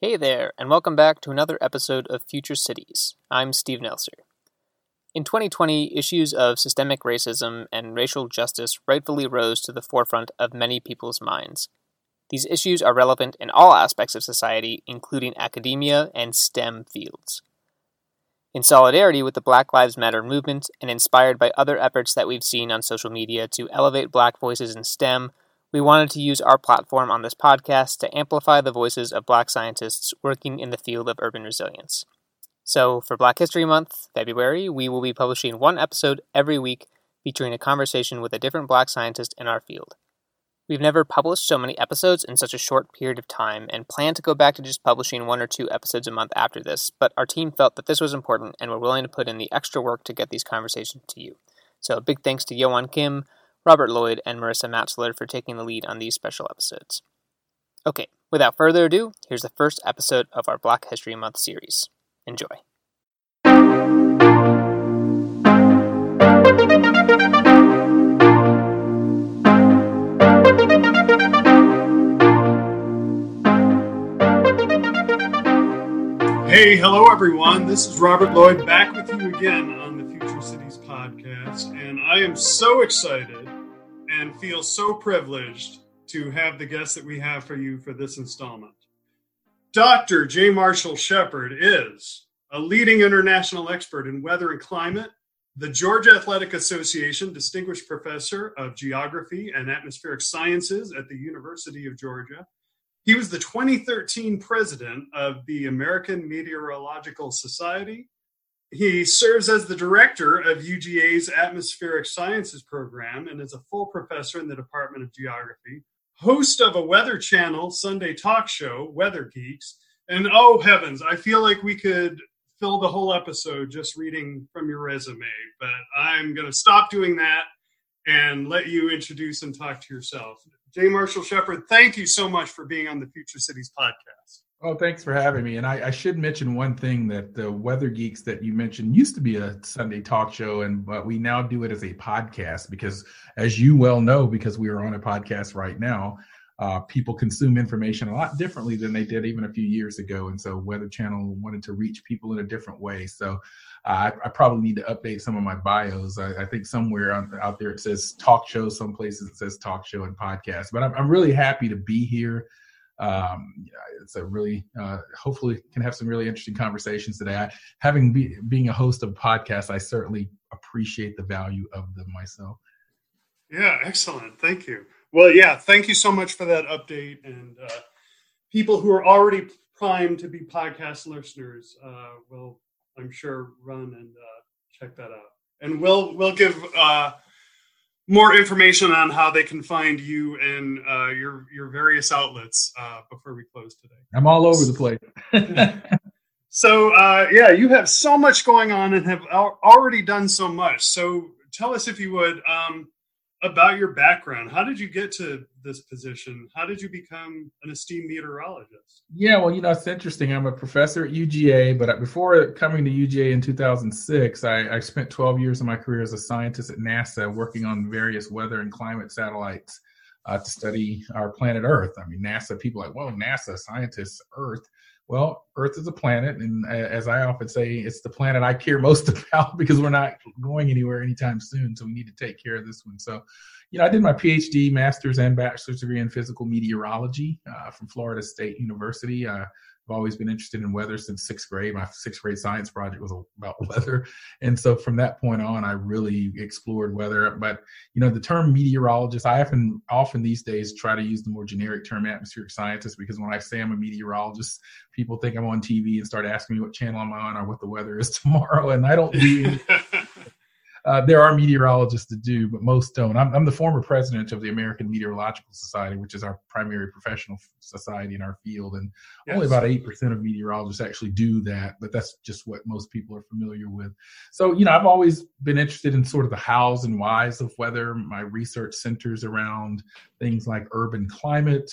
Hey there, and welcome back to another episode of Future Cities. I'm Steve Nelser. In 2020, issues of systemic racism and racial justice rightfully rose to the forefront of many people's minds. These issues are relevant in all aspects of society, including academia and STEM fields. In solidarity with the Black Lives Matter movement and inspired by other efforts that we've seen on social media to elevate black voices in STEM, we wanted to use our platform on this podcast to amplify the voices of black scientists working in the field of urban resilience. So, for Black History Month, February, we will be publishing one episode every week featuring a conversation with a different black scientist in our field. We've never published so many episodes in such a short period of time and plan to go back to just publishing one or two episodes a month after this, but our team felt that this was important and were willing to put in the extra work to get these conversations to you. So, big thanks to Yoan Kim, Robert Lloyd, and Marissa Matsler for taking the lead on these special episodes. Okay, without further ado, here's the first episode of our Black History Month series. Enjoy. Hey, hello everyone. This is Robert Lloyd back with you again on the Future Cities podcast, and I am so excited and feel so privileged to have the guest that we have for you for this installment. Dr. J. Marshall Shepherd is a leading international expert in weather and climate, the Georgia Athletic Association Distinguished Professor of Geography and Atmospheric Sciences at the University of Georgia. He was the 2013 president of the American Meteorological Society he serves as the director of UGA's Atmospheric Sciences program and is a full professor in the Department of Geography, host of a Weather Channel Sunday talk show, Weather Geeks. And oh heavens, I feel like we could fill the whole episode just reading from your resume, but I'm going to stop doing that and let you introduce and talk to yourself. J. Marshall Shepherd, thank you so much for being on the Future Cities podcast. Oh, thanks for having me. And I, I, should mention one thing that the Weather Geeks that you mentioned used to be a Sunday talk show, and but we now do it as a podcast because, as you well know, because we are on a podcast right now, uh, people consume information a lot differently than they did even a few years ago. And so, Weather Channel wanted to reach people in a different way. So, uh, I, I, probably need to update some of my bios. I, I think somewhere out there it says talk show, some places it says talk show and podcast. But I'm, I'm really happy to be here um, it's a really uh, hopefully can have some really interesting conversations today. I, having be, being a host of podcasts, I certainly appreciate the value of them myself. Yeah, excellent. Thank you. Well, yeah, thank you so much for that update. And uh, people who are already primed to be podcast listeners uh, will, I'm sure, run and uh, check that out. And we'll we'll give uh, more information on how they can find you and uh, your your various outlets uh, before we close today. I'm all over the place. so uh, yeah, you have so much going on and have already done so much. So tell us if you would um, about your background. How did you get to this position? How did you become an esteemed meteorologist? Yeah, well, you know, it's interesting. I'm a professor at UGA, but before coming to UGA in 2006, I, I spent 12 years of my career as a scientist at NASA working on various weather and climate satellites uh, to study our planet Earth. I mean, NASA, people like, well, NASA, scientists, Earth. Well, Earth is a planet, and as I often say, it's the planet I care most about because we're not going anywhere anytime soon. So we need to take care of this one. So, you know, I did my PhD, master's, and bachelor's degree in physical meteorology uh, from Florida State University. Uh, I've always been interested in weather since sixth grade. My sixth grade science project was about weather. And so from that point on, I really explored weather. But, you know, the term meteorologist, I often, often these days try to use the more generic term atmospheric scientist because when I say I'm a meteorologist, people think I'm on TV and start asking me what channel I'm on or what the weather is tomorrow. And I don't do Uh, there are meteorologists that do, but most don't. I'm, I'm, the former president of the American Meteorological Society, which is our primary professional society in our field, and yes. only about eight percent of meteorologists actually do that. But that's just what most people are familiar with. So, you know, I've always been interested in sort of the hows and whys of weather. My research centers around things like urban climate.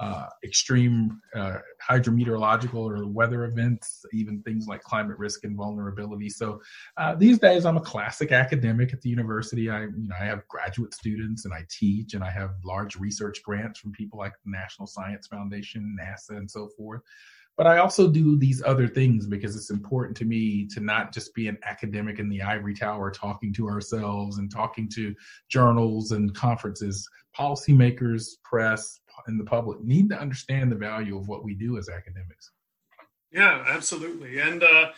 Uh, extreme uh, hydrometeorological or weather events, even things like climate risk and vulnerability. So uh, these days, I'm a classic academic at the university. I, you know, I have graduate students and I teach, and I have large research grants from people like the National Science Foundation, NASA, and so forth but I also do these other things because it's important to me to not just be an academic in the ivory tower talking to ourselves and talking to journals and conferences. Policymakers, press, and the public need to understand the value of what we do as academics. Yeah, absolutely. And uh,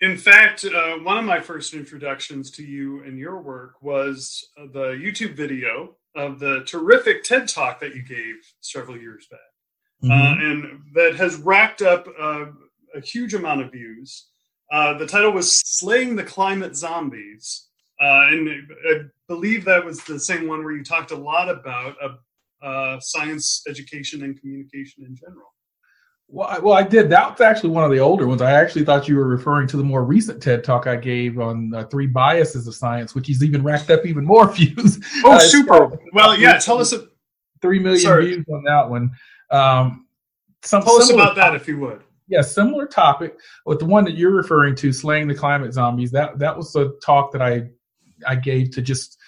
in fact, uh, one of my first introductions to you and your work was the YouTube video of the terrific TED talk that you gave several years back. Uh, mm-hmm. uh, and that has racked up uh, a huge amount of views. Uh, the title was "Slaying the Climate Zombies," uh, and I believe that was the same one where you talked a lot about uh, science education and communication in general. Well I, well, I did. That's actually one of the older ones. I actually thought you were referring to the more recent TED talk I gave on uh, three biases of science, which has even racked up even more views. Oh, uh, super! Well, yeah. Tell us. A, three million sorry. views on that one. Um, some, Tell us about that, if you would. Yeah, similar topic with the one that you're referring to, slaying the climate zombies. That that was a talk that I I gave to just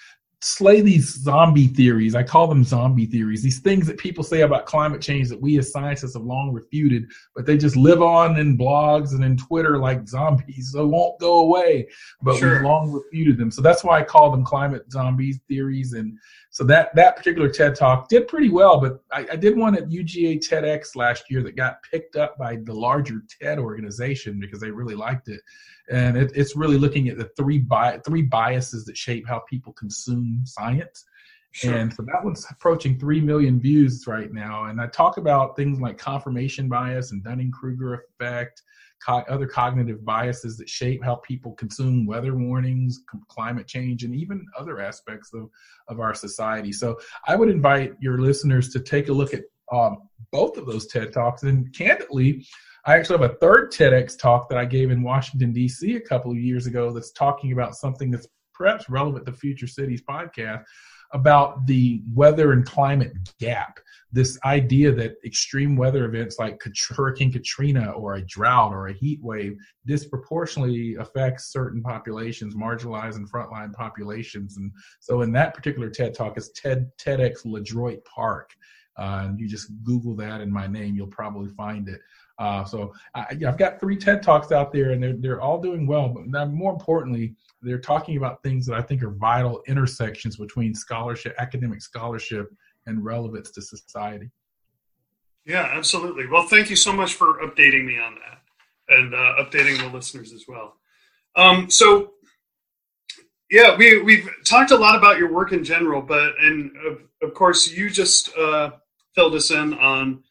slay these zombie theories. I call them zombie theories. These things that people say about climate change that we as scientists have long refuted, but they just live on in blogs and in Twitter like zombies. So won't go away, but sure. we've long refuted them. So that's why I call them climate zombies theories. And so that that particular TED talk did pretty well. But I, I did one at UGA TEDx last year that got picked up by the larger TED organization because they really liked it and it, it's really looking at the three bi- three biases that shape how people consume science. Sure. And so that one's approaching 3 million views right now. And I talk about things like confirmation bias and Dunning Kruger effect, co- other cognitive biases that shape how people consume weather warnings, climate change, and even other aspects of, of our society. So I would invite your listeners to take a look at um, both of those TED Talks. And candidly, I actually have a third TEDx talk that I gave in Washington, D.C. a couple of years ago that's talking about something that's perhaps relevant to Future Cities podcast about the weather and climate gap. This idea that extreme weather events like Hurricane Katrina or a drought or a heat wave disproportionately affects certain populations, marginalized and frontline populations. And so, in that particular TED talk, is TED TEDx LeDroit Park. Uh, and you just Google that in my name, you'll probably find it. Uh, so I, have got three TED talks out there, and they're they're all doing well. But more importantly, they're talking about things that I think are vital intersections between scholarship, academic scholarship, and relevance to society. Yeah, absolutely. Well, thank you so much for updating me on that and uh, updating the listeners as well. Um, so, yeah, we we've talked a lot about your work in general, but and of, of course, you just uh, filled us in on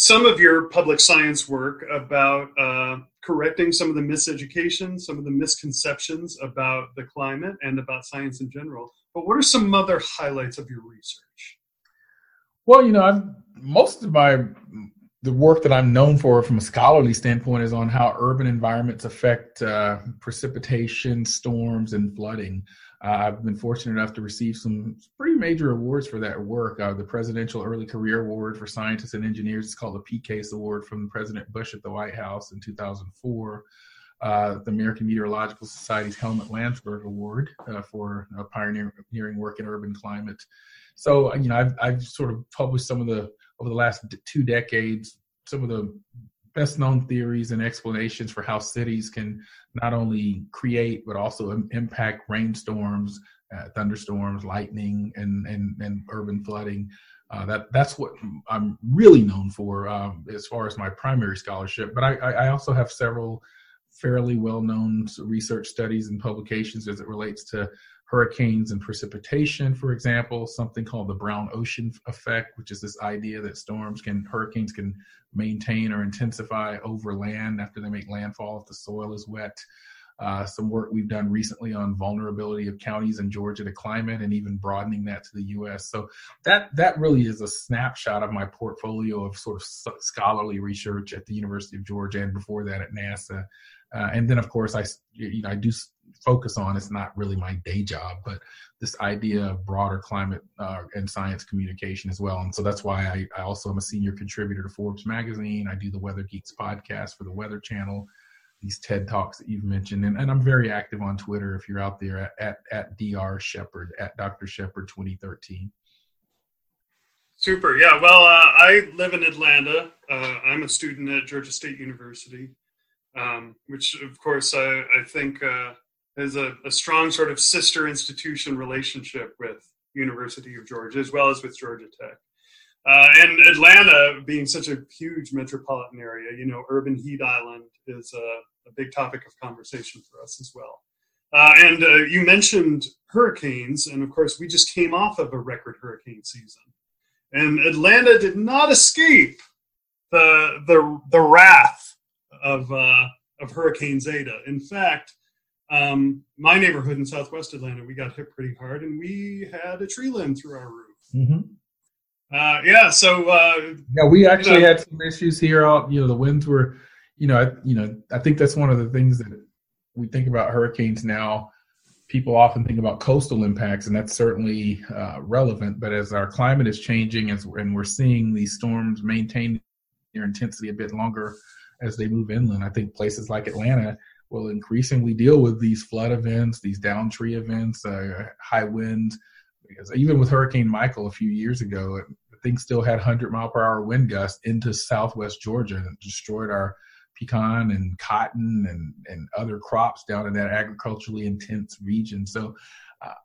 some of your public science work about uh, correcting some of the miseducation, some of the misconceptions about the climate and about science in general. But what are some other highlights of your research? Well, you know, I've, most of my the work that I'm known for from a scholarly standpoint is on how urban environments affect uh, precipitation, storms, and flooding. Uh, I've been fortunate enough to receive some pretty major awards for that work. Uh, the Presidential Early Career Award for Scientists and Engineers is called the PECASE Award from President Bush at the White House in 2004. Uh, the American Meteorological Society's Helmut Landsberg Award uh, for pioneering work in urban climate. So, you know, I've, I've sort of published some of the, over the last two decades, some of the best known theories and explanations for how cities can not only create but also impact rainstorms, uh, thunderstorms, lightning, and, and, and urban flooding. Uh, that that's what I'm really known for um, as far as my primary scholarship. But I, I also have several fairly well-known research studies and publications as it relates to hurricanes and precipitation, for example, something called the brown ocean effect, which is this idea that storms can, hurricanes can maintain or intensify over land after they make landfall if the soil is wet. uh, some work we've done recently on vulnerability of counties in Georgia to climate, and even broadening that to the U.S. So that that really is a snapshot of my portfolio of sort of scholarly research at the University of Georgia, and before that at NASA. Uh, and then, of course, I you know I do focus on. It's not really my day job, but this idea of broader climate uh, and science communication as well. And so that's why I, I also am a senior contributor to Forbes magazine. I do the Weather Geeks podcast for the Weather Channel these TED Talks that you've mentioned. And, and I'm very active on Twitter if you're out there at, at, at Dr. Shepherd, at Dr. Shepherd 2013. Super. Yeah. Well, uh, I live in Atlanta. Uh, I'm a student at Georgia State University, um, which, of course, I, I think uh, is a, a, strong sort of sister institution relationship with University of Georgia, as well as with Georgia Tech. Uh, and Atlanta being such a huge metropolitan area, you know, urban heat island is a, a big topic of conversation for us as well. Uh, and uh, you mentioned hurricanes, and of course, we just came off of a record hurricane season, and Atlanta did not escape the the the wrath of uh, of Hurricane Zeta. In fact, um, my neighborhood in Southwest Atlanta, we got hit pretty hard, and we had a tree limb through our roof. Mm-hmm. Uh, yeah, so uh, yeah, we actually you know, had some issues here. All you know, the winds were you know, I, you know, I think that's one of the things that we think about hurricanes now. People often think about coastal impacts, and that's certainly uh, relevant. But as our climate is changing, as and we're seeing these storms maintain their intensity a bit longer as they move inland, I think places like Atlanta will increasingly deal with these flood events, these down tree events, uh, high winds. Because even with Hurricane Michael a few years ago, things still had 100 mile per hour wind gusts into southwest Georgia and destroyed our pecan and cotton and, and other crops down in that agriculturally intense region. So,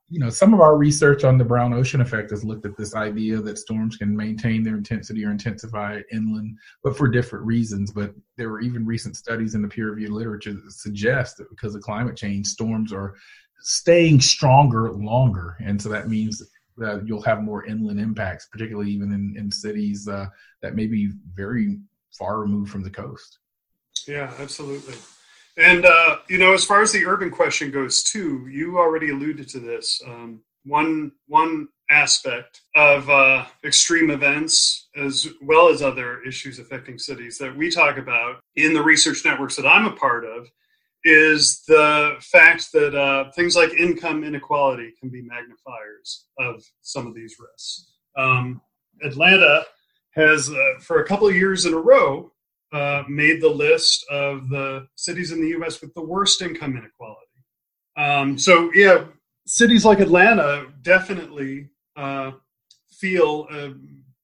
you know, some of our research on the brown ocean effect has looked at this idea that storms can maintain their intensity or intensify inland, but for different reasons. But there were even recent studies in the peer reviewed literature that suggest that because of climate change, storms are staying stronger longer. And so that means that you'll have more inland impacts, particularly even in, in cities uh, that may be very far removed from the coast. Yeah, absolutely. And uh, you know, as far as the urban question goes, too, you already alluded to this. Um, one one aspect of uh, extreme events, as well as other issues affecting cities that we talk about in the research networks that I'm a part of, is the fact that uh, things like income inequality can be magnifiers of some of these risks. Um, Atlanta has, uh, for a couple of years in a row, uh, made the list of the cities in the U.S. with the worst income inequality. Um, so yeah, cities like Atlanta definitely uh, feel, uh,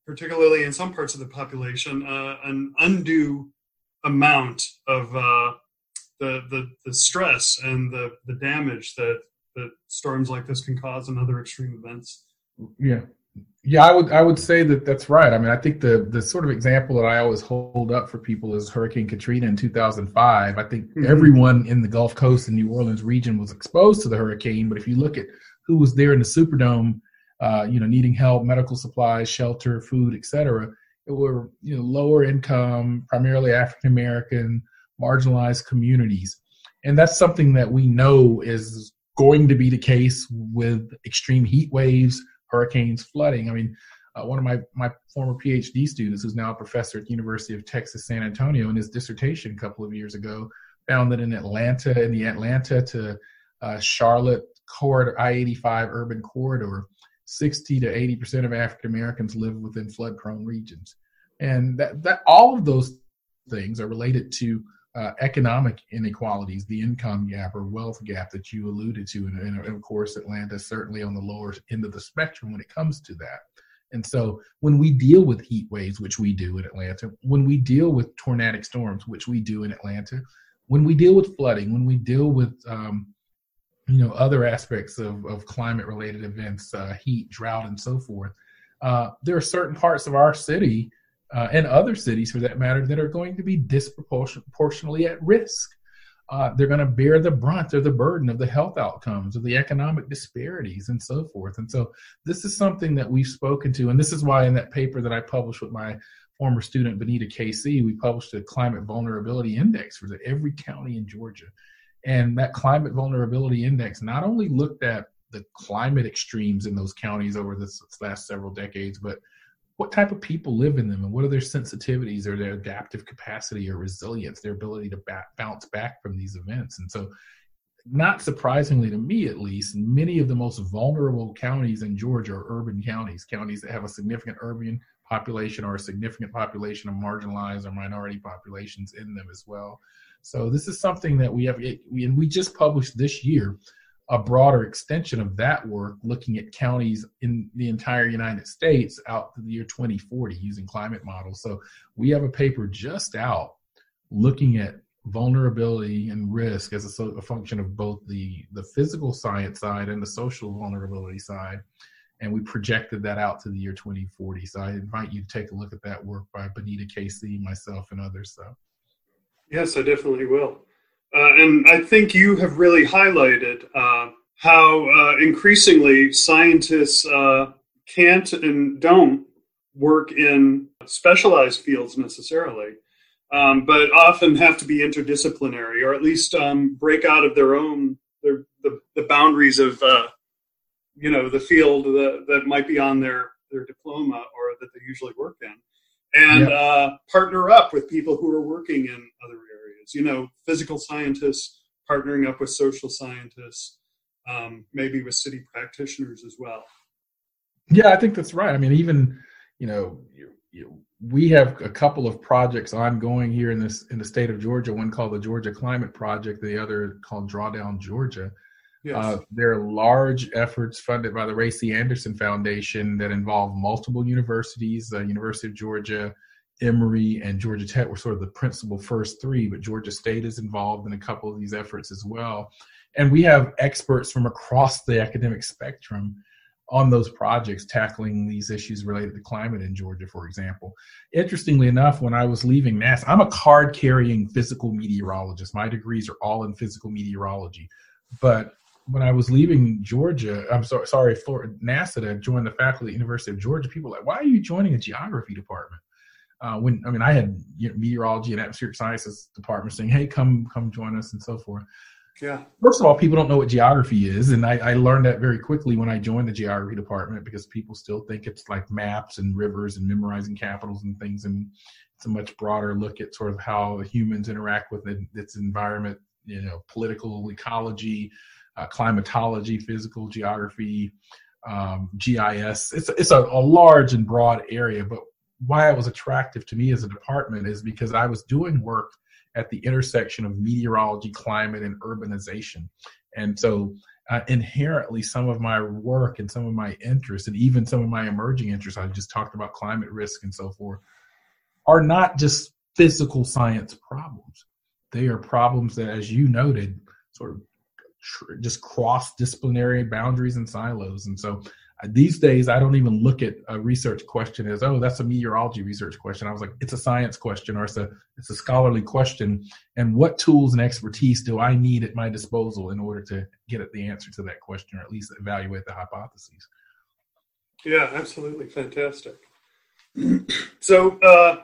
particularly in some parts of the population, uh, an undue amount of uh, the, the the stress and the the damage that that storms like this can cause and other extreme events. Yeah, yeah, I would I would say that that's right. I mean, I think the the sort of example that I always hold up for people is Hurricane Katrina in 2005. I think mm-hmm. everyone in the Gulf Coast and New Orleans region was exposed to the hurricane, but if you look at who was there in the Superdome, uh, you know, needing help, medical supplies, shelter, food, etc., it were you know lower income, primarily African American, marginalized communities, and that's something that we know is going to be the case with extreme heat waves hurricanes, flooding. I mean, uh, one of my, my former PhD students, who's now a professor at the University of Texas San Antonio, in his dissertation a couple of years ago, found that in Atlanta, in the Atlanta to uh, Charlotte corridor, I-85 urban corridor, 60 to 80 percent of African Americans live within flood-prone regions, and that that all of those things are related to uh, economic inequalities, the income gap or wealth gap that you alluded to. And, and, of course, Atlanta is certainly on the lower end of the spectrum when it comes to that. And so when we deal with heat waves, which we do in Atlanta, when we deal with tornadic storms, which we do in Atlanta, when we deal with flooding, when we deal with um, you know other aspects of, of climate related events, uh, heat, drought, and so forth, uh, there are certain parts of our city uh, and other cities for that matter that are going to be disproportionately at risk. Uh, they're going to bear the brunt or the burden of the health outcomes of the economic disparities and so forth. And so this is something that we've spoken to. And this is why in that paper that I published with my former student, Binita KC, we published a climate vulnerability index for every county in Georgia. And that climate vulnerability index not only looked at the climate extremes in those counties over this last several decades, but what type of people live in them and what are their sensitivities or their adaptive capacity or resilience, their ability to bounce back from these events. And so, not surprisingly to me at least, many of the most vulnerable counties in Georgia are urban counties, counties that have a significant urban population or a significant population of marginalized or minority populations in them as well. So this is something that we have, we, and we just published this year a broader extension of that work, looking at counties in the entire United States out to the year 2040 using climate models. So we have a paper just out looking at vulnerability and risk as a, a function of both the the physical science side and the social vulnerability side. And we projected that out to the year 2040 so i invite you to take a look at that work by Binita KC myself and others so. Yes i definitely will uh, and I think you have really highlighted uh, how uh, increasingly scientists uh, can't and don't work in specialized fields necessarily, um, but often have to be interdisciplinary or at least um, break out of their own their, the, the boundaries of uh, you know the field that, that might be on their their diploma or that they usually work in and yep. Uh, partner up with people who are working in other areas areas. You know, physical scientists partnering up with social scientists, um, maybe with city practitioners as well. Yeah, I think that's right. I mean, even you know, you, you, we have a couple of projects ongoing here in this in the state of Georgia. One called the Georgia Climate Project, the other called Drawdown Georgia. Yes. Uh, there are large efforts funded by the Ray C. Anderson Foundation that involve multiple universities, the University of Georgia, Emory and Georgia Tech were sort of the principal first three, but Georgia State is involved in a couple of these efforts as well. And we have experts from across the academic spectrum on those projects tackling these issues related to climate in Georgia, for example. Interestingly enough, when I was leaving NASA, I'm a card carrying physical meteorologist. My degrees are all in physical meteorology. But when I was leaving Georgia, I'm sorry, sorry, for NASA to join the faculty at the University of Georgia, people were like, why are you joining a geography department? Uh, when I mean I had you know, meteorology and atmospheric sciences department saying, "Hey, come come join us," and so forth. Yeah. First of all, people don't know what geography is, and I, I learned that very quickly when I joined the geography department because people still think it's like maps and rivers and memorizing capitals and things, and it's a much broader look at sort of how humans interact with it, its environment, you know, political ecology, uh, climatology, physical geography, um, GIS. It's it's a, a large and broad area, but why it was attractive to me as a department is because I was doing work at the intersection of meteorology, climate, and urbanization. And so uh, inherently, some of my work and some of my interests, and even some of my emerging interests, I just talked about climate risk and so forth, are not just physical science problems. They are problems that, as you noted, sort of tr- just cross disciplinary boundaries and silos. And so these days i don't even look at a research question as oh that's a meteorology research question. I was like it's a science question or it's a it's a scholarly question. And what tools and expertise do i need at my disposal in order to get at the answer to that question or at least evaluate the hypotheses? Yeah absolutely. Fantastic. So uh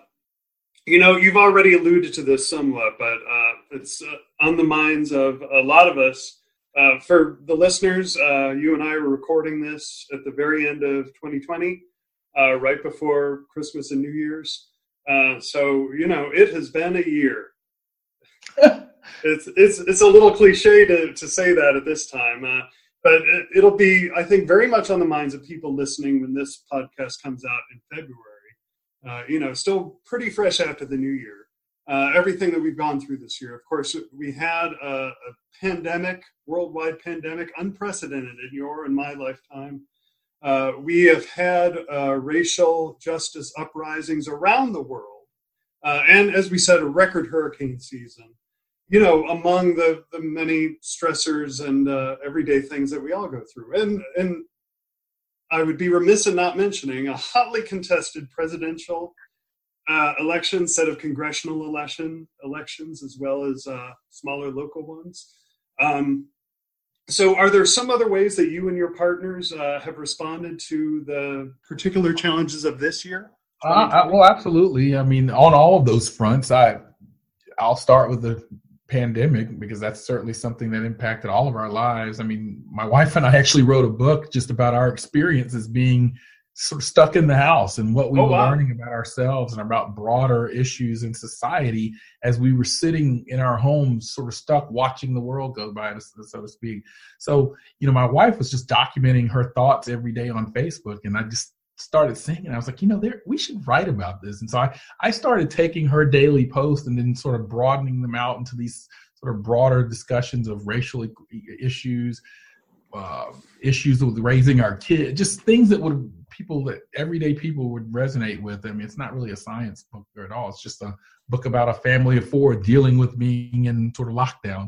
you know you've already alluded to this somewhat but uh it's uh, on the minds of a lot of us uh, for the listeners, uh, you and I were recording this at the very end of 2020, uh, right before Christmas and New Year's. Uh, so you know, it has been a year. it's it's it's a little cliche to to say that at this time, uh, but it, will be, I think, very much on the minds of people listening when this podcast comes out in February. you know, still pretty fresh after the new year uh, everything that we've gone through this year. Of course, we had a, a pandemic, worldwide pandemic, unprecedented in your and my lifetime. Uh, we have had uh, racial justice uprisings around the world. Uh, and as we said, a record hurricane season. You know, among the, the many stressors and uh, everyday things that we all go through. And, and I would be remiss in not mentioning a hotly contested presidential uh, election set of congressional election elections as well as uh, smaller local ones. Um, so, are there some other ways that you and your partners uh, have responded to the particular challenges of this year? Uh, well, absolutely. I mean, on all of those fronts, I I'll start with the pandemic because that's certainly something that impacted all of our lives. I mean, my wife and I actually wrote a book just about our experiences being sort of stuck in the house and what we oh, were wow. learning about ourselves and about broader issues in society as we were sitting in our homes, sort of stuck watching the world go by, so to speak. So, you know, my wife was just documenting her thoughts every day on Facebook, and I just started thinking, I was like, you know, there we should write about this. And so I, I started taking her daily posts and then sort of broadening them out into these sort of broader discussions of racial issues, uh, issues with raising our kids, just things that would people that everyday people would resonate with. I mean, it's not really a science book at all. It's just a book about a family of four dealing with being in sort of lockdown.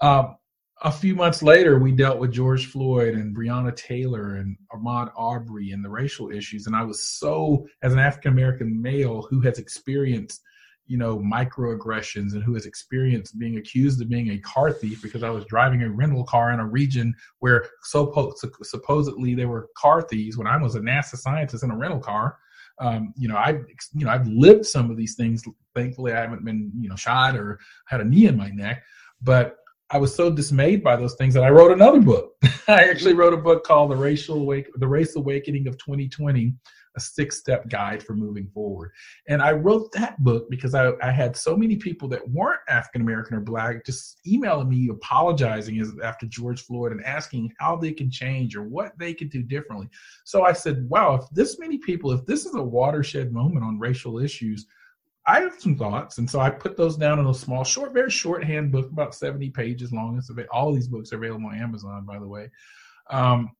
Um, a few months later, we dealt with George Floyd and Breonna Taylor and Ahmaud Arbery and the racial issues. And I was so, as an African American male who has experienced you know, microaggressions and who has experienced being accused of being a car thief because I was driving a rental car in a region where supposedly there were car thieves when I was a NASA scientist in a rental car. Um, you know, I've you know I've lived some of these things. Thankfully, I haven't been you know shot or had a knee in my neck, but I was so dismayed by those things that I wrote another book. I actually wrote a book called The Racial Awake, The Race Awakening of 2020, a six step guide for moving forward. And I wrote that book because I, I had so many people that weren't African American or Black just emailing me apologizing after George Floyd and asking how they can change or what they could do differently. So I said, wow, if this many people, if this is a watershed moment on racial issues, I have some thoughts, and so I put those down in a small, short, very shorthand book, about seventy pages long. It's all these books are available on Amazon, by the way. Um,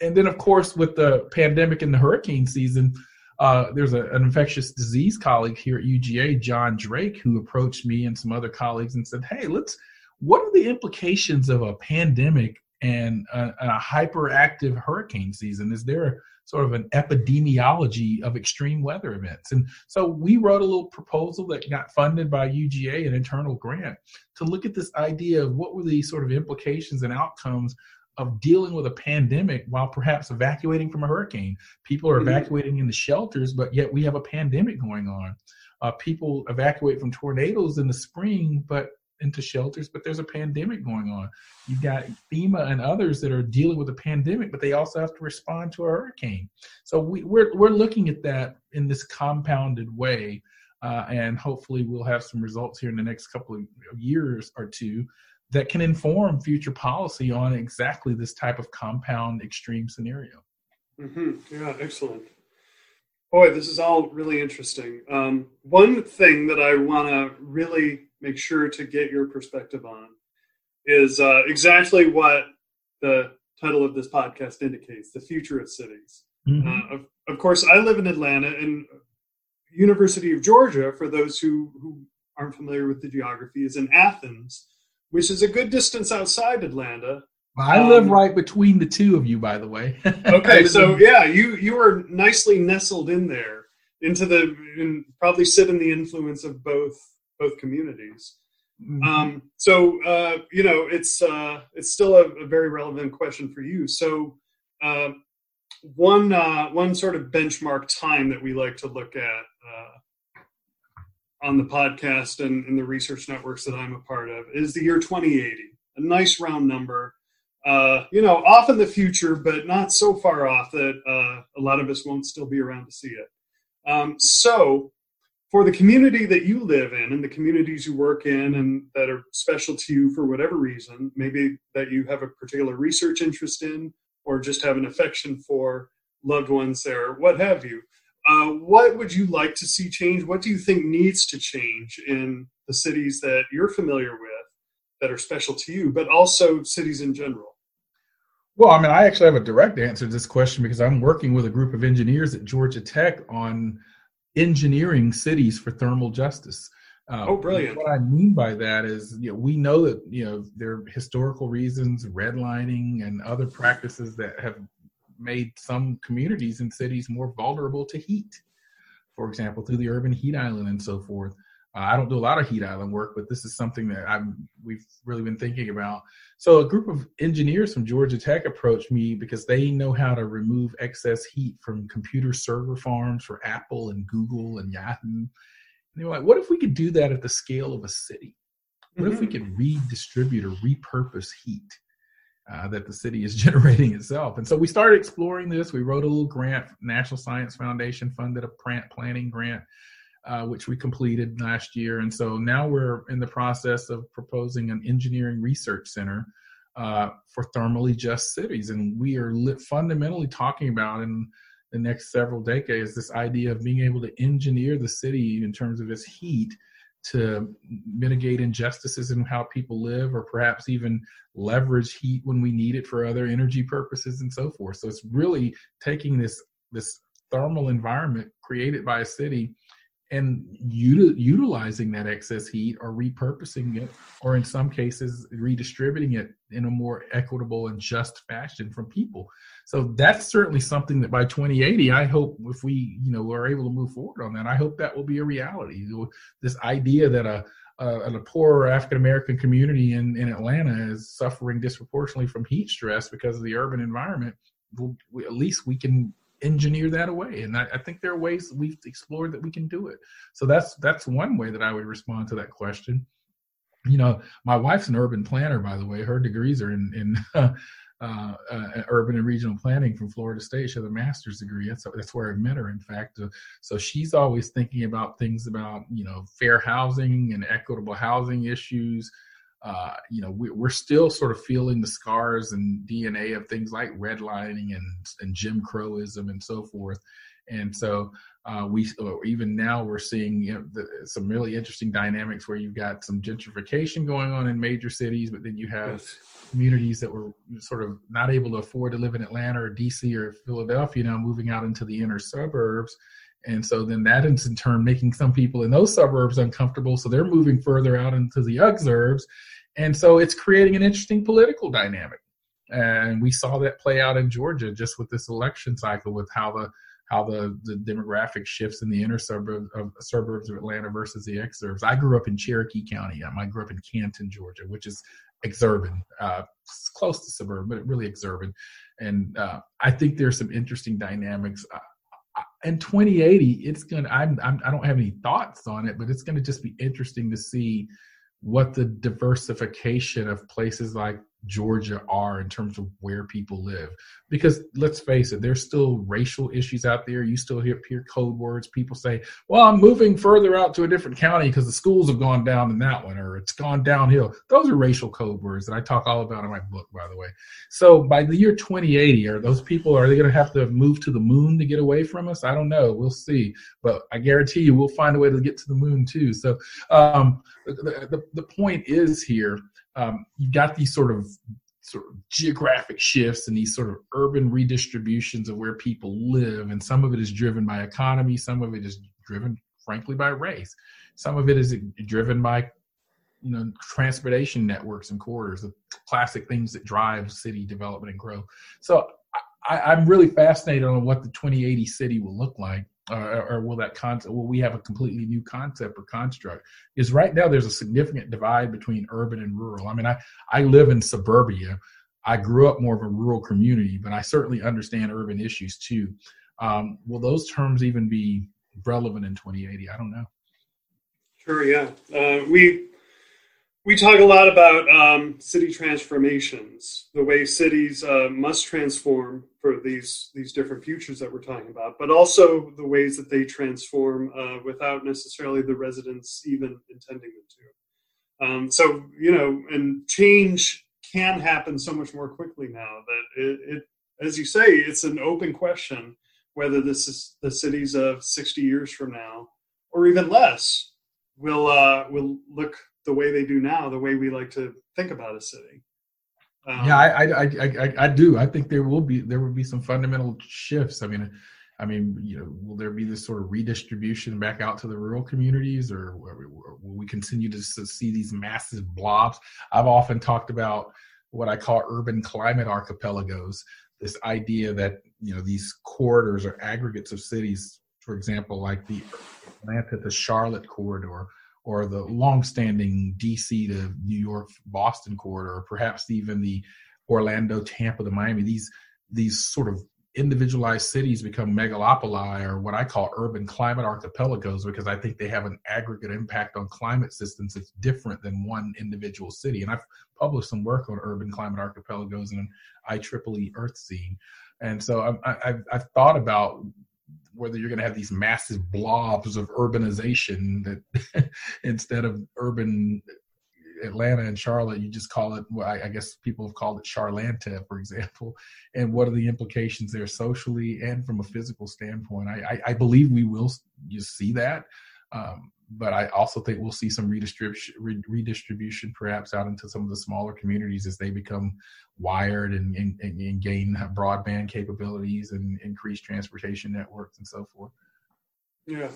and then of course with the pandemic and the hurricane season uh, there's a, an infectious disease colleague here at UGA, John Drake, who approached me and some other colleagues and said, "Hey, let's. What are the implications of a pandemic and a, a hyperactive hurricane season? Is there sort of an epidemiology of extreme weather events?" And so we wrote a little proposal that got funded by UGA, an internal grant, to look at this idea of what were the sort of implications and outcomes of dealing with a pandemic while perhaps evacuating from a hurricane. People are evacuating in the shelters, but yet we have a pandemic going on. Uh, people evacuate from tornadoes in the spring, but into shelters, but there's a pandemic going on. You've got FEMA and others that are dealing with a pandemic, but they also have to respond to a hurricane. So we, are we're, we're looking at that in this compounded way, uh, and hopefully we'll have some results here in the next couple of years or two that can inform future policy on exactly this type of compound extreme scenario. Mm-hmm. Yeah, excellent. Boy, this is all really interesting. Um, one thing that I want to really make sure to get your perspective on is uh, exactly what the title of this podcast indicates the future of cities. Mm-hmm. Uh, of, of course, I live in Atlanta, and University of Georgia, for those who, who aren't familiar with the geography, is in Athens which is a good distance outside Atlanta. I live um, right between the two of you, by the way. okay, so yeah, you you are nicely nestled in there into the and probably sit in the influence of both both communities. Mm-hmm. Um, so uh, you know, it's uh, it's still a, a, very relevant question for you. So uh, one uh, one sort of benchmark time that we like to look at uh, on the podcast and, and the research networks that I'm a part of is the year 2080, a nice round number. Uh, you know, off in the future, but not so far off that uh, a lot of us won't still be around to see it. Um, so, for the community that you live in and the communities you work in and that are special to you for whatever reason, maybe that you have a particular research interest in or just have an affection for loved ones there, what have you. Uh, what would you like to see change? What do you think needs to change in the cities that you're familiar with that are special to you, but also cities in general? Well, I mean, I actually have a direct answer to this question because I'm working with a group of engineers at Georgia Tech on engineering cities for thermal justice. Uh, oh, brilliant! What I mean by that is, you know, we know that you know there are historical reasons, redlining, and other practices that have made some communities and cities more vulnerable to heat, for example, through the urban heat island and so forth. Uh, I don't do a lot of heat island work, but this is something that I'm we've really been thinking about. So a group of engineers from Georgia Tech approached me because they know how to remove excess heat from computer server farms for Apple and Google and Yahoo. And they were like, "What if we could do that at the scale of a city?" What mm-hmm. if we mm-hmm. could redistribute or repurpose heat uh, that the city is generating itself? And so we started exploring this. We wrote a little grant. National Science Foundation funded a plant planning grant, uh, which we completed last year. And so now we're in the process of proposing an engineering research center uh, for thermally just cities. And we are fundamentally talking about in the next several decades this idea of being able to engineer the city in terms of its heat to mitigate injustices in how people live or perhaps even leverage heat when we need it for other energy purposes and so forth. So it's really taking this this thermal environment created by a city and util- utilizing that excess heat or repurposing it or in some cases redistributing it in a more equitable and just fashion from people so that's certainly something that by 2080 i hope if we you know are able to move forward on that i hope that will be a reality this idea that a a, a poor African American community in, in Atlanta is suffering disproportionately from heat stress because of the urban environment. We'll, we, at least we can engineer that away. And I, I, think there are ways that we've explored that we can do it. So that's that's one way that I would respond to that question. You know, my wife's an urban planner, by the way. Her degrees are in in uh, uh, uh, urban and regional planning from Florida State. She has a master's degree. That's that's where I met her, in fact. Uh, so she's always thinking about things about you know fair housing and equitable housing issues uh, you know, we, are still sort of feeling the scars and DNA of things like redlining and, and Jim Crowism and so forth. And so uh, we even now we're seeing you know, the, some really interesting dynamics where you've got some gentrification going on in major cities, but then you have yes. communities that were sort of not able to afford to live in Atlanta or DC or Philadelphia now moving out into the inner suburbs. And so then that is in turn making some people in those suburbs uncomfortable. So they're moving further out into the exurbs. And so it's creating an interesting political dynamic. And we saw that play out in Georgia just with this election cycle with how the how the, the demographic shifts in the inner suburbs of suburbs of Atlanta versus the exurbs. I grew up in Cherokee County. I grew up in Canton, Georgia, which is exurban, uh, close to suburban, but really exurban. And uh, I think there's some interesting dynamics. In 2080, it's gonna. I'm, I'm I don't have any thoughts on it, but it's gonna just be interesting to see what the diversification of places like Georgia are in terms of where people live. Because let's face it, there's still racial issues out there. You still hear, hear code words. People say, well, I'm moving further out to a different county because the schools have gone down in that one or it's gone downhill. Those are racial code words that I talk all about in my book, by the way. So by the year 2080, are those people, are they going to have to move to the moon to get away from us? I don't know. We'll see. But I guarantee you we'll find a way to get to the moon too. So um, the, the, the point is here um, you've got these sort of sort of geographic shifts and these sort of urban redistributions of where people live. And some of it is driven by economy. Some of it is driven frankly by race. Some of it is driven by you know transportation networks and corridors the classic things that drive city development and growth so I, am really fascinated on what the 2080 city will look like uh, or will that concept will we have a completely new concept or construct? Is right now there's a significant divide between urban and rural. I mean i i live in suburbia. I grew up more of a rural community but i certainly understand urban issues too. Um, will those terms even be relevant in 2080 i don't know. Sure yeah. Uh, we we talk a lot about um, city transformations, the way cities uh, must transform for these these different futures that we're talking about, but also the ways that they transform uh, without necessarily the residents even intending them to. Um, so you know, and change can happen so much more quickly now that it, it, as you say, it's an open question whether this is the cities of 60 years from now or even less will uh, will look the way they do now, the way we like to think about a city. Um, yeah, I, I, I, I, do. I think there will be there will be some fundamental shifts. I mean, I mean, you know, will there be this sort of redistribution back out to the rural communities, or, will we continue to see these massive blobs? I've often talked about what I call urban climate archipelagos. This idea that you know these corridors or aggregates of cities, for example, like the Atlanta to Charlotte corridor, or the long-standing DC to New York Boston corridor, or perhaps even the Orlando Tampa to Miami. These these sort of individualized cities become megalopoli or what I call urban climate archipelagos because I think they have an aggregate impact on climate systems that's different than one individual city. And I've published some work on urban climate archipelagos and IEEE Earthzine. And so I, I've thought about whether you're going to have these massive blobs of urbanization that instead of urban Atlanta and Charlotte, you just call it. Well, I, I, guess people have called it Charlanta, for example. And what are the implications there socially and from a physical standpoint? I, I, I believe we will you see that, um, but I also think we'll see some redistribution, redistribution, perhaps out into some of the smaller communities as they become wired and, and, and gain broadband capabilities and increase transportation networks and so forth. Yeah.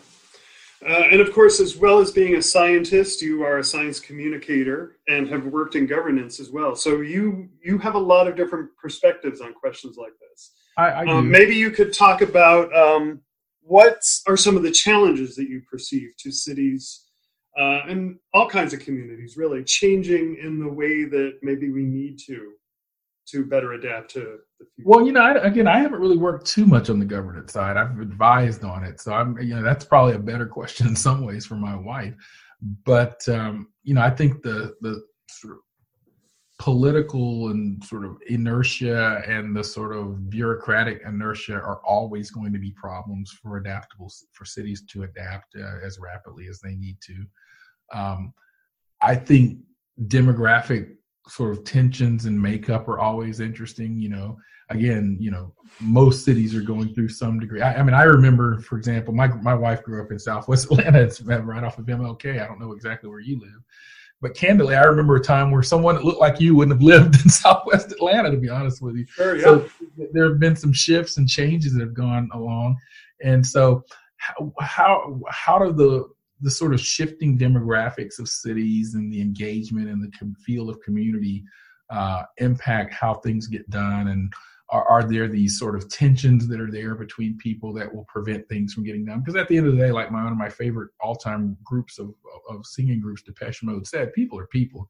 Uh, and of course, as well as being a scientist, you are a science communicator and have worked in governance as well. So you you have a lot of different perspectives on questions like this. I, I um, maybe you could talk about um, what are some of the challenges that you perceive to cities uh, and all kinds of communities really changing in the way that maybe we need to to better adapt to the future? Well, you know, I, again, I haven't really worked too much on the governance side. I've advised on it, so I'm, you know, that's probably a better question in some ways for my wife. But um, you know, I think the the political and sort of inertia and the sort of bureaucratic inertia are always going to be problems for adaptable for cities to adapt uh, as rapidly as they need to. Um, I think demographic sort of tensions and makeup are always interesting. You know, again, you know, most cities are going through some degree. I, I, mean, I remember, for example, my my wife grew up in Southwest Atlanta. It's right off of MLK. I don't know exactly where you live, but candidly, I remember a time where someone that looked like you wouldn't have lived in Southwest Atlanta. To be honest with you, sure, yeah. So there have been some shifts and changes that have gone along, and so how how how do the the sort of shifting demographics of cities and the engagement and the feel of community uh, impact how things get done and are, are, there these sort of tensions that are there between people that will prevent things from getting done because at the end of the day like my one of my favorite all-time groups of, of singing groups depeche mode said people are people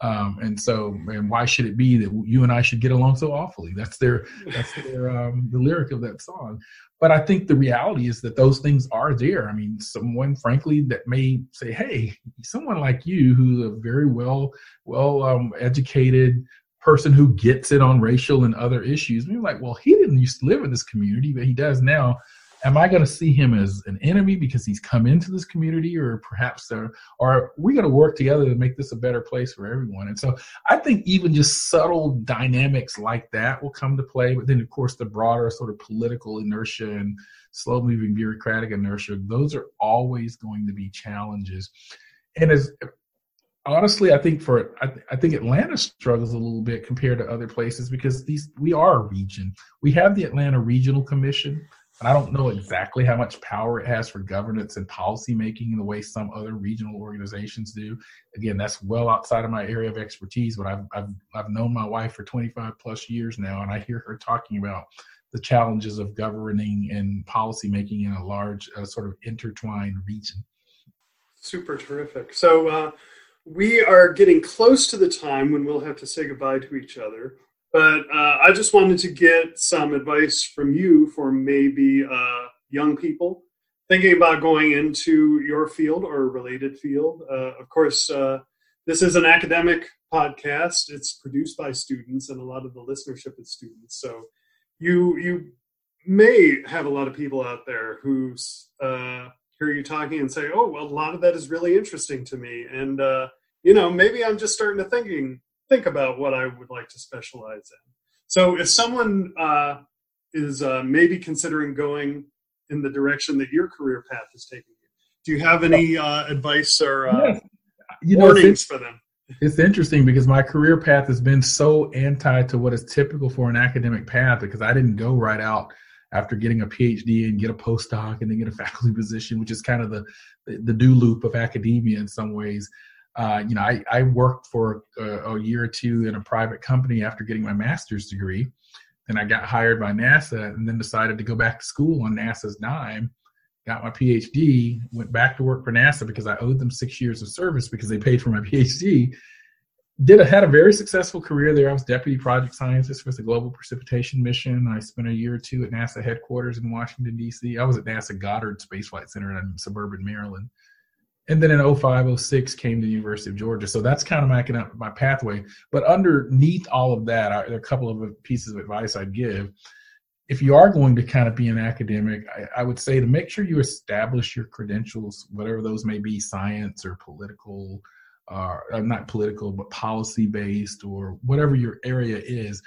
um, and so, and why should it be that you and I should get along so awfully? That's their, that's their, um, the lyric of that song. But I think the reality is that those things are there. I mean, someone, frankly, that may say, "Hey, someone like you, who's a very well, well um, educated person who gets it on racial and other issues," maybe like, "Well, he didn't used to live in this community, but he does now." am I going to see him as an enemy because he's come into this community, or perhaps, or are we going to work together to make this a better place for everyone? And so I think even just subtle dynamics like that will come to play. But then, of course, the broader sort of political inertia and slow moving bureaucratic inertia, those are always going to be challenges. And as honestly, I think for I, I, think Atlanta struggles a little bit compared to other places because these we are a region. We have the Atlanta Regional Commission, and I don't know exactly how much power it has for governance and policy making in the way some other regional organizations do. Again, that's well outside of my area of expertise, but I've, I've, I've known my wife for 25 plus years now, and I hear her talking about the challenges of governing and policy making in a large, uh, sort of intertwined region. Super terrific. So, uh, we are getting close to the time when we'll have to say goodbye to each other. But uh, I just wanted to get some advice from you for maybe uh, young people thinking about going into your field or related field. Uh, of course, uh, this is an academic podcast. It's produced by students, and a lot of the listenership is students. So you you may have a lot of people out there who's uh, hear you talking and say, "Oh, well, a lot of that is really interesting to me," and uh, you know, maybe I'm just starting to thinking think about what I would like to specialize in. So if someone uh, is uh, maybe considering going in the direction that your career path is taking you, do you have any uh, advice or uh, you know, warnings for them? It's interesting because my career path has been so anti to what is typical for an academic path because I didn't go right out after getting a PhD and get a postdoc and then get a faculty position, which is kind of the the, do loop of academia in some ways uh, you know, I, I worked for a, a, year or two in a private company after getting my master's degree. Then I got hired by NASA and then decided to go back to school on NASA's dime. Got my PhD, went back to work for NASA because I owed them six years of service because they paid for my PhD. Did a, had a very successful career there. I was deputy project scientist for the Global Precipitation Mission. I spent a year or two at NASA headquarters in Washington D.C. I was at NASA Goddard Space Flight Center in suburban Maryland, and then in 05, 06 came to the University of Georgia. So that's kind of my my pathway. But underneath all of that, I, there are a couple of pieces of advice I'd give. If you are going to kind of be an academic, I, I would say to make sure you establish your credentials, whatever those may be, science or political uh, not political, but policy based or whatever your area is,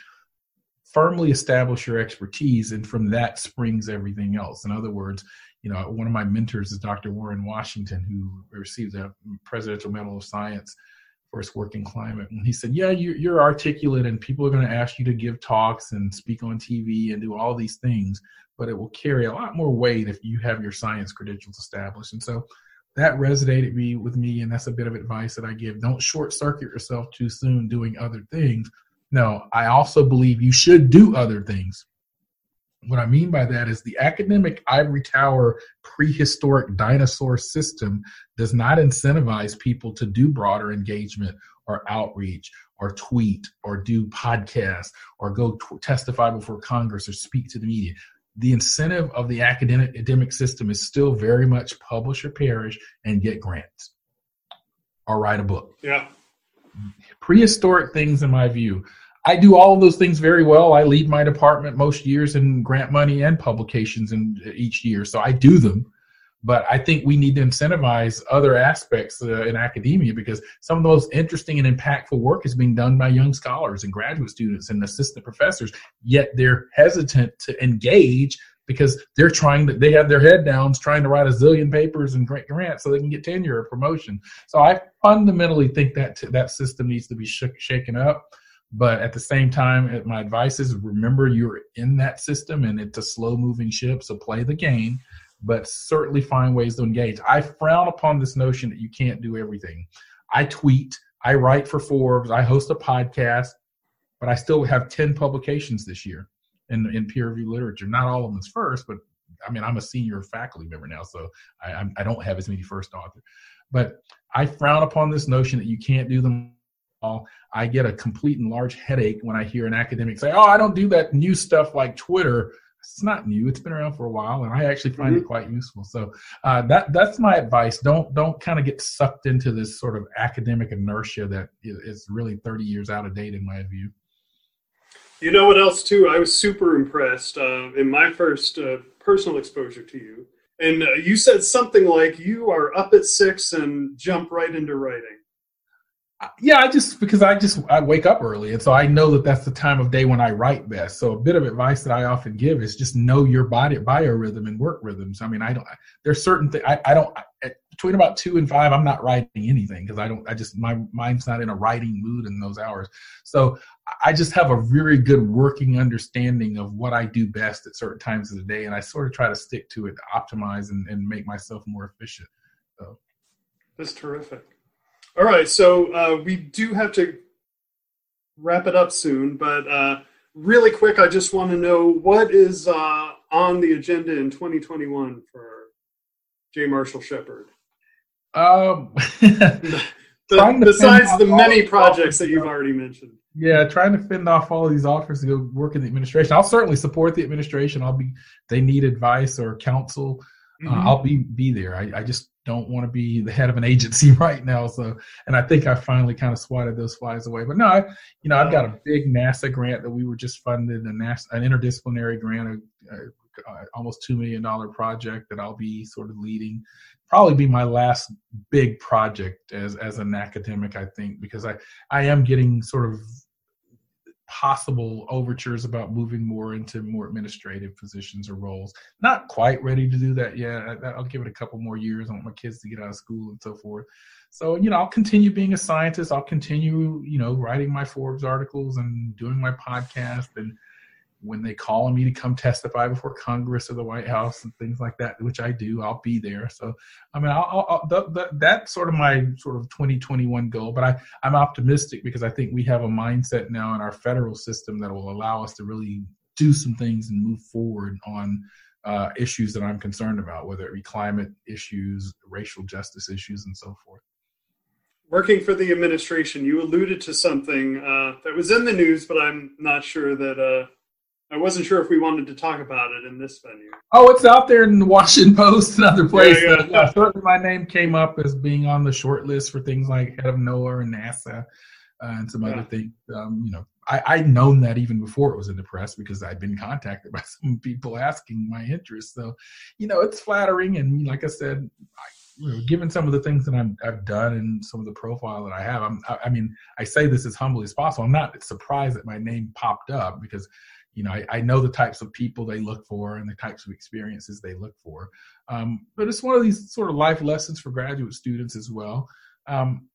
firmly establish your expertise. And from that springs everything else. In other words, you know, one of my mentors is Dr. Warren Washington, who received a Presidential Medal of Science for his work in climate. And he said, Yeah, you're articulate, and people are going to ask you to give talks and speak on TV and do all these things, but it will carry a lot more weight if you have your science credentials established. And so that resonated me with me and that's a bit of advice that i give. Don't short circuit yourself too soon doing other things. No i also believe you should do other things. What i mean by that is the academic ivory tower prehistoric dinosaur system does not incentivize people to do broader engagement or outreach or tweet or do podcasts or go t- testify before congress or speak to the media the incentive of the academic system is still very much publish or perish and get grants or write a book. Yeah. Prehistoric things, in my view. I do all of those things very well. I lead my department most years in grant money and publications in each year, so I do them. But I think we need to incentivize other aspects uh, in academia because some of the most interesting and impactful work is being done by young scholars and graduate students and assistant professors. Yet they're hesitant to engage because they're trying to they have their head down trying to write a zillion papers and grant grants so they can get tenure or promotion so i fundamentally think that t- that system needs to be sh- shaken up but at the same time my advice is remember you're in that system and it's a slow moving ship so play the game but certainly find ways to engage. I frown upon this notion that you can't do everything. I tweet, I write for Forbes, I host a podcast, but I still have 10 publications this year in, in peer reviewed literature. Not all of them is first, but I mean, I'm a senior faculty member now, so I, I don't have as many first authors. But I frown upon this notion that you can't do them all. I get a complete and large headache when I hear an academic say, "Oh, I don't do that new stuff like Twitter." It's not new. It's been around for a while, and I actually find mm-hmm. it quite useful. So uh, that that's my advice. Don't don't kind of get sucked into this sort of academic inertia that is really 30 years out of date in my view. You know what else too? I was super impressed uh, in my first uh, personal exposure to you, and uh, you said something like you are up at six and jump right into writing yeah i just because i just i wake up early and so i know that that's the time of day when i write best. So a bit of advice that i often give is just know your body biorhythm and work rhythms. I mean i don't there's certain things I, don't I, between about two and five i'm not writing anything because i don't i just my mind's not in a writing mood in those hours. So i just have a very good working understanding of what i do best at certain times of the day and i sort of try to stick to it to optimize and, and make myself more efficient so. That's terrific all right, so uh, we do have to wrap it up soon, but uh, really quick, I just want to know what is uh, on the agenda in 2021 for J. Marshall Shepherd. Um, the, besides the many projects that you've already mentioned. Yeah, trying to fend off all of these offers to go work in the administration. I'll certainly support the administration. I'll be. They need advice or counsel. Uh, mm-hmm. I'll be be there. I, I just don't want to be the head of an agency right now. So, and I think I finally kind of swatted those flies away. But no, I, you know, I've got a big NASA grant that we were just funded, a NASA, an interdisciplinary grant, a, a, a almost two million dollar project that I'll be sort of leading. Probably be my last big project as as an academic, I think, because I I am getting sort of possible overtures about moving more into more administrative positions or roles. Not quite ready to do that yet. I'll give it a couple more years. I want my kids to get out of school and so forth. So, you know, I'll continue being a scientist. I'll continue, you know, writing my Forbes articles and doing my podcast and when they call on me to come testify before Congress or the White House and things like that, which I do, I'll be there. So, I mean, I'll, I'll, the, the, that's sort of my sort of 2021 goal. But I, I'm optimistic because I think we have a mindset now in our federal system that will allow us to really do some things and move forward on uh, issues that I'm concerned about, whether it be climate issues, racial justice issues, and so forth. working for the administration, you alluded to something uh, that was in the news, but I'm not sure that uh, I wasn't sure if we wanted to talk about it in this venue. Oh, it's out there in the Washington Post and other places. Yeah, yeah. Yeah, certainly my name came up as being on the short list for things like head of NOAA and NASA uh, and some other things. Um, you know, I, I'd known that even before it was in the press because I'd been contacted by some people asking my interest. So, you know, it's flattering. And like I said, I, you know, given some of the things that I'm, I've done and some of the profile that I have, I'm, I, I mean, I say this as humbly as possible. I'm not surprised that my name popped up because you know, I, I know the types of people they look for and the types of experiences they look for. Um, but it's one of these sort of life lessons for graduate students as well. Um,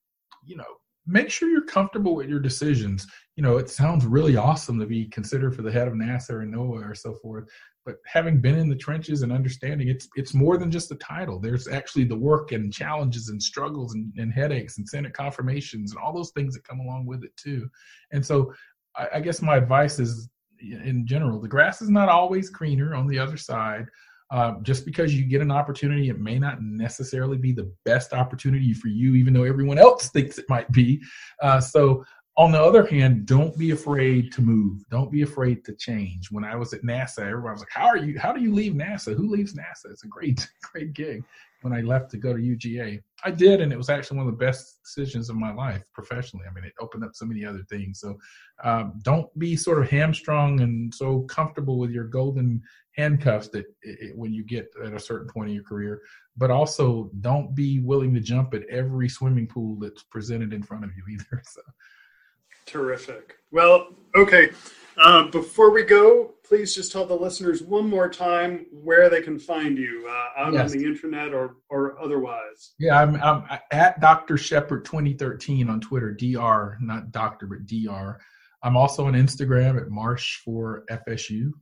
you know, make sure you're comfortable with your decisions. You know, it sounds really awesome to be considered for the head of NASA or NOAA or so forth. But having been in the trenches and understanding it's it's more than just a title. There's actually the work and challenges and struggles and, and headaches and Senate confirmations and all those things that come along with it too. And so I, I guess my advice is in general, the grass is not always greener on the other side. Uh, just because you get an opportunity, it may not necessarily be the best opportunity for you, even though everyone else thinks it might be. Uh, so, on the other hand, don't be afraid to move. Don't be afraid to change. When I was at NASA, everybody was like, "How are you? How do you leave NASA? Who leaves NASA?" It's a great, great gig. When I left to go to UGA, I did, and it was actually one of the best decisions of my life professionally. I mean, it opened up so many other things. So, um, don't be sort of hamstrung and so comfortable with your golden handcuffs that it, it- when you get at a certain point in your career. But also, don't be willing to jump at every swimming pool that's presented in front of you either. So, Terrific. Well, okay. Uh, before we go, please just tell the listeners one more time where they can find you uh, out Yes. on the internet or, or otherwise. yeah, I'm, I'm at Dr. Shepherd 2013 on Twitter, Dr. Not Doctor, but Dr. I'm also on Instagram at Marsh for FSU.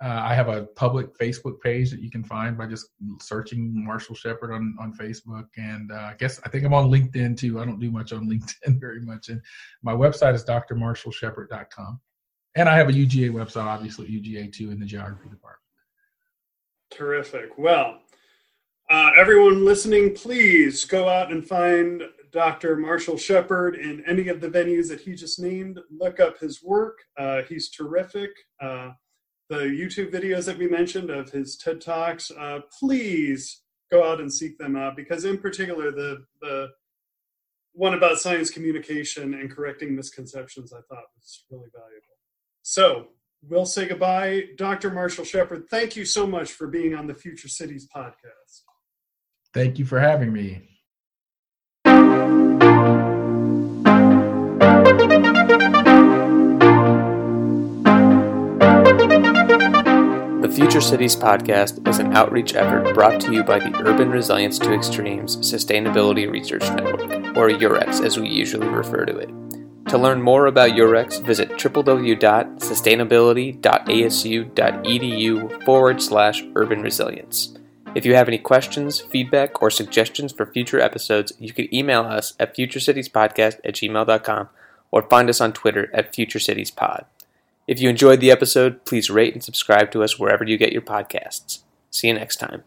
Uh, I have a public Facebook page that you can find by just searching Marshall Shepherd on, on Facebook. And uh, I guess I think I'm on LinkedIn too. I don't do much on LinkedIn very much. And my website is drmarshallshepherd.com. And I have a UGA website, obviously, UGA too, in the geography department. Terrific. Well, uh, everyone listening, please go out and find Dr. Marshall Shepherd in any of the venues that he just named. Look up his work. Uh, he's terrific. The YouTube videos that we mentioned of his TED Talks, uh, please go out and seek them out because, in particular, the, the one about science communication and correcting misconceptions I thought was really valuable. So, we'll say goodbye. Dr. Marshall Shepherd, thank you so much for being on the Future Cities podcast. Thank you for having me. The Future Cities podcast is an outreach effort brought to you by the Urban Resilience to Extremes Sustainability Research Network, or UREX as we usually refer to it. To learn more about UREX, visit www.sustainability.asu.edu forward slash urban resilience. If you have any questions, feedback, or suggestions for future episodes, you can email us at futurecitiespodcast at gmail.com or find us on Twitter at futurecitiespod. If you enjoyed the episode, please rate and subscribe to us wherever you get your podcasts. See you next time.